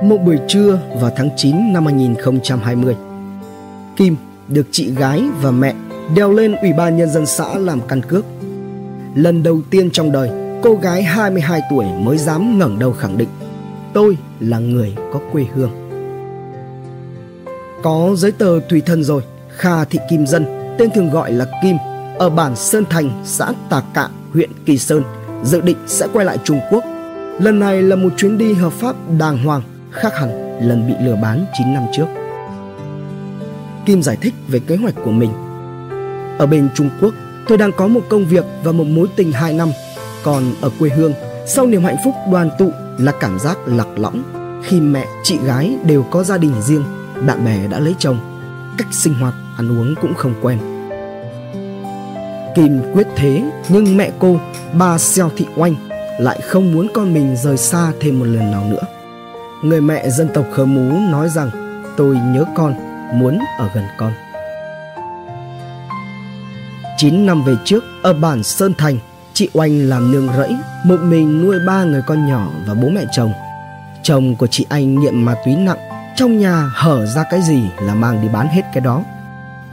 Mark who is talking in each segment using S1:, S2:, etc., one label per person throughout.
S1: Một buổi trưa vào tháng 9 năm 2020 Kim được chị gái và mẹ đeo lên Ủy ban Nhân dân xã làm căn cước. Lần đầu tiên trong đời cô gái 22 tuổi mới dám ngẩng đầu khẳng định Tôi là người có quê hương. Có giấy tờ tùy thân rồi Kha Thị Kim Dân Tên thường gọi là Kim Ở bản Sơn Thành, xã Tà Cạ, huyện Kỳ Sơn Dự định sẽ quay lại Trung Quốc. Lần này là một chuyến đi hợp pháp đàng hoàng. Khác hẳn lần bị lừa bán 9 năm trước. Kim giải thích về kế hoạch của mình. Ở bên Trung Quốc Tôi đang có một công việc và một mối tình 2 năm. Còn ở quê hương Sau niềm hạnh phúc đoàn tụ là cảm giác lạc lõng. Khi mẹ, chị gái đều có gia đình riêng Bạn bè đã lấy chồng Cách sinh hoạt, ăn uống cũng không quen. Kim quyết thế Nhưng mẹ cô, bà Xeo Thị Oanh Lại không muốn con mình rời xa thêm một lần nào nữa. Người mẹ dân tộc Khơ Mú nói rằng Tôi nhớ con, muốn ở gần con 9 năm về trước, ở bản Sơn Thành, chị Oanh làm nương rẫy, một mình nuôi ba người con nhỏ và bố mẹ chồng. Chồng của chị Anh nghiện ma túy nặng, trong nhà hở ra cái gì là mang đi bán hết cái đó.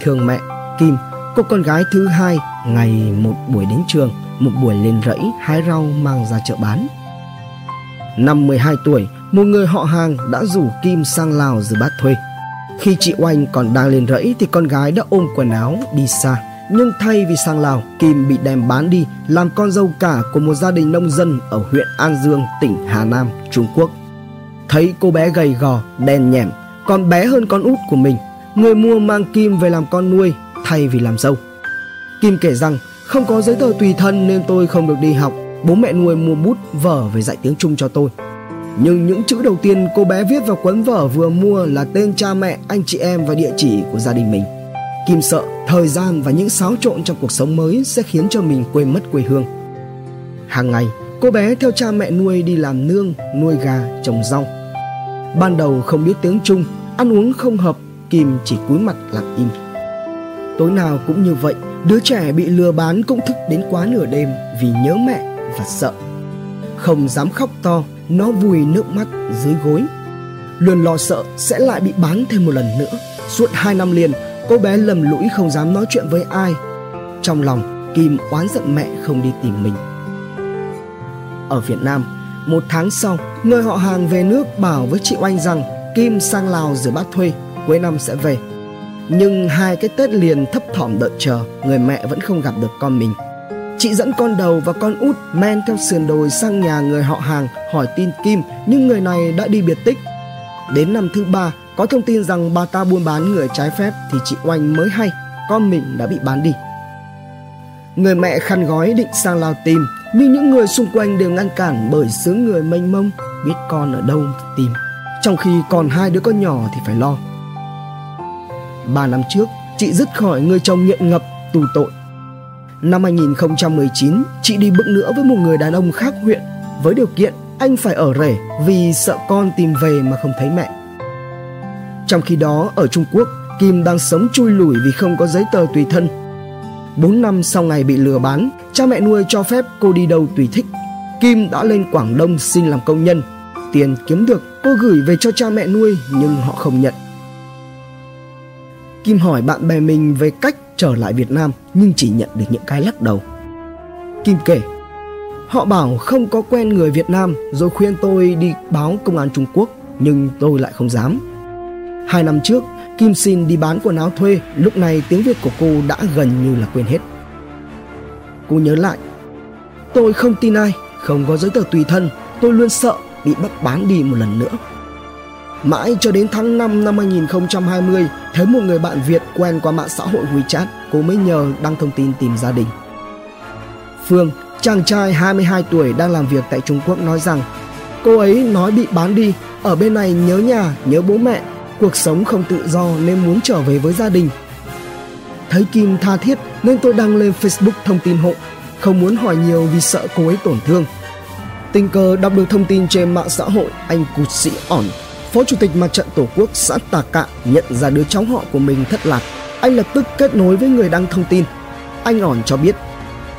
S1: Thương mẹ, Kim, cô con gái thứ hai, ngày một buổi đến trường, một buổi lên rẫy hái rau mang ra chợ bán. Năm 12 tuổi, một người họ hàng đã rủ Kim sang Lào rồi bắt thuê. Khi chị Oanh còn đang lên rẫy thì con gái đã ôm quần áo đi xa nhưng thay vì sang Lào, Kim bị đem bán đi làm con dâu cả của một gia đình nông dân ở huyện An Dương, tỉnh Hà Nam, Trung Quốc. Thấy cô bé gầy gò, đen nhẻm, còn bé hơn con út của mình, người mua mang Kim về làm con nuôi thay vì làm dâu. Kim kể rằng không có giấy tờ tùy thân nên tôi không được đi học. Bố mẹ nuôi mua bút, vở về dạy tiếng Trung cho tôi. Nhưng những chữ đầu tiên cô bé viết vào cuốn vở vừa mua là tên cha mẹ, anh chị em và địa chỉ của gia đình mình. Kim sợ thời gian và những xáo trộn trong cuộc sống mới sẽ khiến cho mình quên mất quê hương. Hàng ngày, cô bé theo cha mẹ nuôi đi làm nương, nuôi gà, trồng rau. Ban đầu không biết tiếng Trung, ăn uống không hợp, Kim chỉ cúi mặt lặng im. Tối nào cũng như vậy, đứa trẻ bị lừa bán cũng thức đến quá nửa đêm vì nhớ mẹ và sợ. Không dám khóc to, nó vùi nước mắt dưới gối. Luôn lo sợ sẽ lại bị bán thêm một lần nữa. Suốt hai năm liền, Cô bé lầm lũi không dám nói chuyện với ai Trong lòng Kim oán giận mẹ không đi tìm mình Ở Việt Nam Một tháng sau Người họ hàng về nước bảo với chị Oanh rằng Kim sang Lào rửa bát thuê Cuối năm sẽ về Nhưng hai cái Tết liền thấp thỏm đợi chờ Người mẹ vẫn không gặp được con mình Chị dẫn con đầu và con út men theo sườn đồi sang nhà người họ hàng hỏi tin Kim nhưng người này đã đi biệt tích. Đến năm thứ ba, có thông tin rằng bà ta buôn bán người trái phép thì chị Oanh mới hay con mình đã bị bán đi. Người mẹ khăn gói định sang Lào tìm nhưng những người xung quanh đều ngăn cản bởi xứ người mênh mông biết con ở đâu tìm. Trong khi còn hai đứa con nhỏ thì phải lo. Ba năm trước, chị dứt khỏi người chồng nghiện ngập tù tội. Năm 2019, chị đi bước nữa với một người đàn ông khác huyện với điều kiện anh phải ở rể vì sợ con tìm về mà không thấy mẹ. Trong khi đó ở Trung Quốc, Kim đang sống chui lủi vì không có giấy tờ tùy thân. 4 năm sau ngày bị lừa bán, cha mẹ nuôi cho phép cô đi đâu tùy thích. Kim đã lên Quảng Đông xin làm công nhân. Tiền kiếm được cô gửi về cho cha mẹ nuôi nhưng họ không nhận. Kim hỏi bạn bè mình về cách trở lại Việt Nam nhưng chỉ nhận được những cái lắc đầu. Kim kể, họ bảo không có quen người Việt Nam rồi khuyên tôi đi báo công an Trung Quốc nhưng tôi lại không dám Hai năm trước, Kim xin đi bán quần áo thuê, lúc này tiếng Việt của cô đã gần như là quên hết. Cô nhớ lại, tôi không tin ai, không có giấy tờ tùy thân, tôi luôn sợ bị bắt bán đi một lần nữa. Mãi cho đến tháng 5 năm 2020, thấy một người bạn Việt quen qua mạng xã hội WeChat, cô mới nhờ đăng thông tin tìm gia đình. Phương, chàng trai 22 tuổi đang làm việc tại Trung Quốc nói rằng cô ấy nói bị bán đi, ở bên này nhớ nhà, nhớ bố mẹ cuộc sống không tự do nên muốn trở về với gia đình. Thấy Kim tha thiết nên tôi đăng lên Facebook thông tin hộ, không muốn hỏi nhiều vì sợ cô ấy tổn thương. Tình cờ đọc được thông tin trên mạng xã hội anh Cụt Sĩ ỏn, Phó Chủ tịch Mặt trận Tổ quốc xã Tà Cạ nhận ra đứa cháu họ của mình thất lạc. Anh lập tức kết nối với người đăng thông tin. Anh ỏn cho biết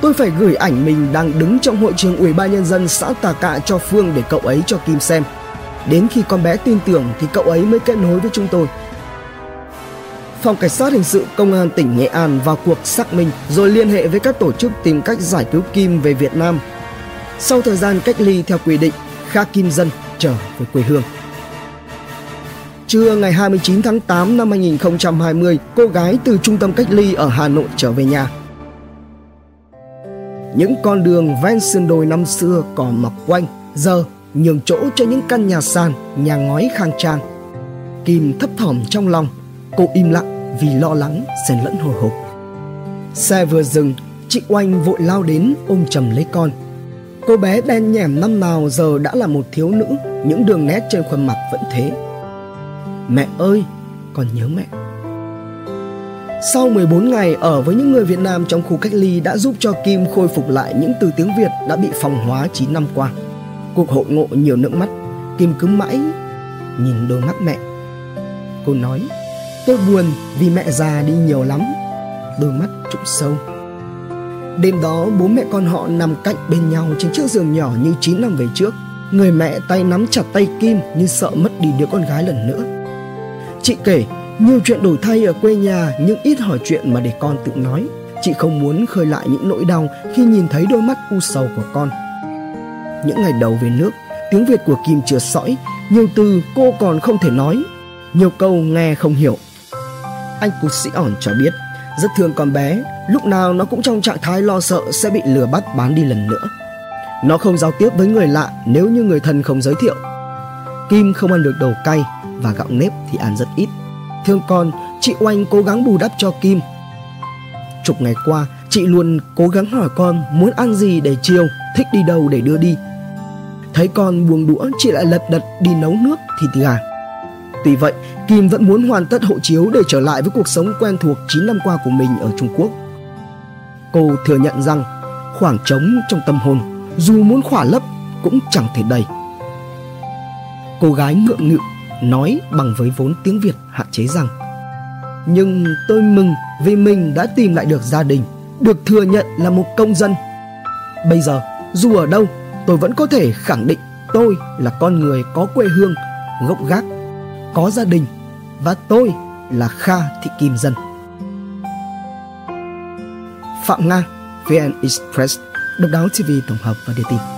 S1: Tôi phải gửi ảnh mình đang đứng trong hội trường Ủy ban nhân dân xã Tà Cạ cho Phương để cậu ấy cho Kim xem. Đến khi con bé tin tưởng thì cậu ấy mới kết nối với chúng tôi. Phòng Cảnh sát Hình sự Công an tỉnh Nghệ An vào cuộc xác minh rồi liên hệ với các tổ chức tìm cách giải cứu Kim về Việt Nam. Sau thời gian cách ly theo quy định, Kha Kim Dân trở về quê hương. Trưa ngày 29 tháng 8 năm 2020, cô gái từ trung tâm cách ly ở Hà Nội trở về nhà. Những con đường ven sườn đồi năm xưa còn mọc quanh, giờ nhường chỗ cho những căn nhà sàn, nhà ngói khang trang. Kim thấp thỏm trong lòng, cô im lặng vì lo lắng xen lẫn hồi hộp. Xe vừa dừng, chị Oanh vội lao đến ôm chầm lấy con. Cô bé đen nhẻm năm nào giờ đã là một thiếu nữ, những đường nét trên khuôn mặt vẫn thế. Mẹ ơi, con nhớ mẹ. Sau 14 ngày ở với những người Việt Nam trong khu cách ly đã giúp cho Kim khôi phục lại những từ tiếng Việt đã bị phòng hóa 9 năm qua. Cuộc hội ngộ nhiều nước mắt, Kim cứ mãi nhìn đôi mắt mẹ. Cô nói, tôi buồn vì mẹ già đi nhiều lắm. Đôi mắt trũng sâu. Đêm đó bố mẹ con họ nằm cạnh bên nhau trên chiếc giường nhỏ như 9 năm về trước. Người mẹ tay nắm chặt tay Kim như sợ mất đi đứa con gái lần nữa. Chị kể nhiều chuyện đổi thay ở quê nhà nhưng ít hỏi chuyện mà để con tự nói. Chị không muốn khơi lại những nỗi đau khi nhìn thấy đôi mắt u sầu của con. Những ngày đầu về nước, tiếng Việt của Kim chưa sõi, nhiều từ cô còn không thể nói, nhiều câu nghe không hiểu. Anh cụt Sĩ ỏn cho biết, rất thương con bé, lúc nào nó cũng trong trạng thái lo sợ sẽ bị lừa bắt bán đi lần nữa. Nó không giao tiếp với người lạ nếu như người thân không giới thiệu. Kim không ăn được đồ cay và gạo nếp thì ăn rất ít. Thương con, chị Oanh cố gắng bù đắp cho Kim. Chục ngày qua, chị luôn cố gắng hỏi con muốn ăn gì để chiều, thích đi đâu để đưa đi. Thấy con buông đũa, chị lại lật đật đi nấu nước thịt gà. Tuy vậy, Kim vẫn muốn hoàn tất hộ chiếu để trở lại với cuộc sống quen thuộc 9 năm qua của mình ở Trung Quốc. Cô thừa nhận rằng khoảng trống trong tâm hồn dù muốn khỏa lấp cũng chẳng thể đầy. Cô gái ngượng ngự nói bằng với vốn tiếng Việt hạn chế rằng Nhưng tôi mừng vì mình đã tìm lại được gia đình, được thừa nhận là một công dân. Bây giờ, dù ở đâu, tôi vẫn có thể khẳng định tôi là con người có quê hương, gốc gác, có gia đình và tôi là Kha Thị Kim Dân. Phạm Nga, VN Express, Độc đáo TV tổng hợp và đưa tin.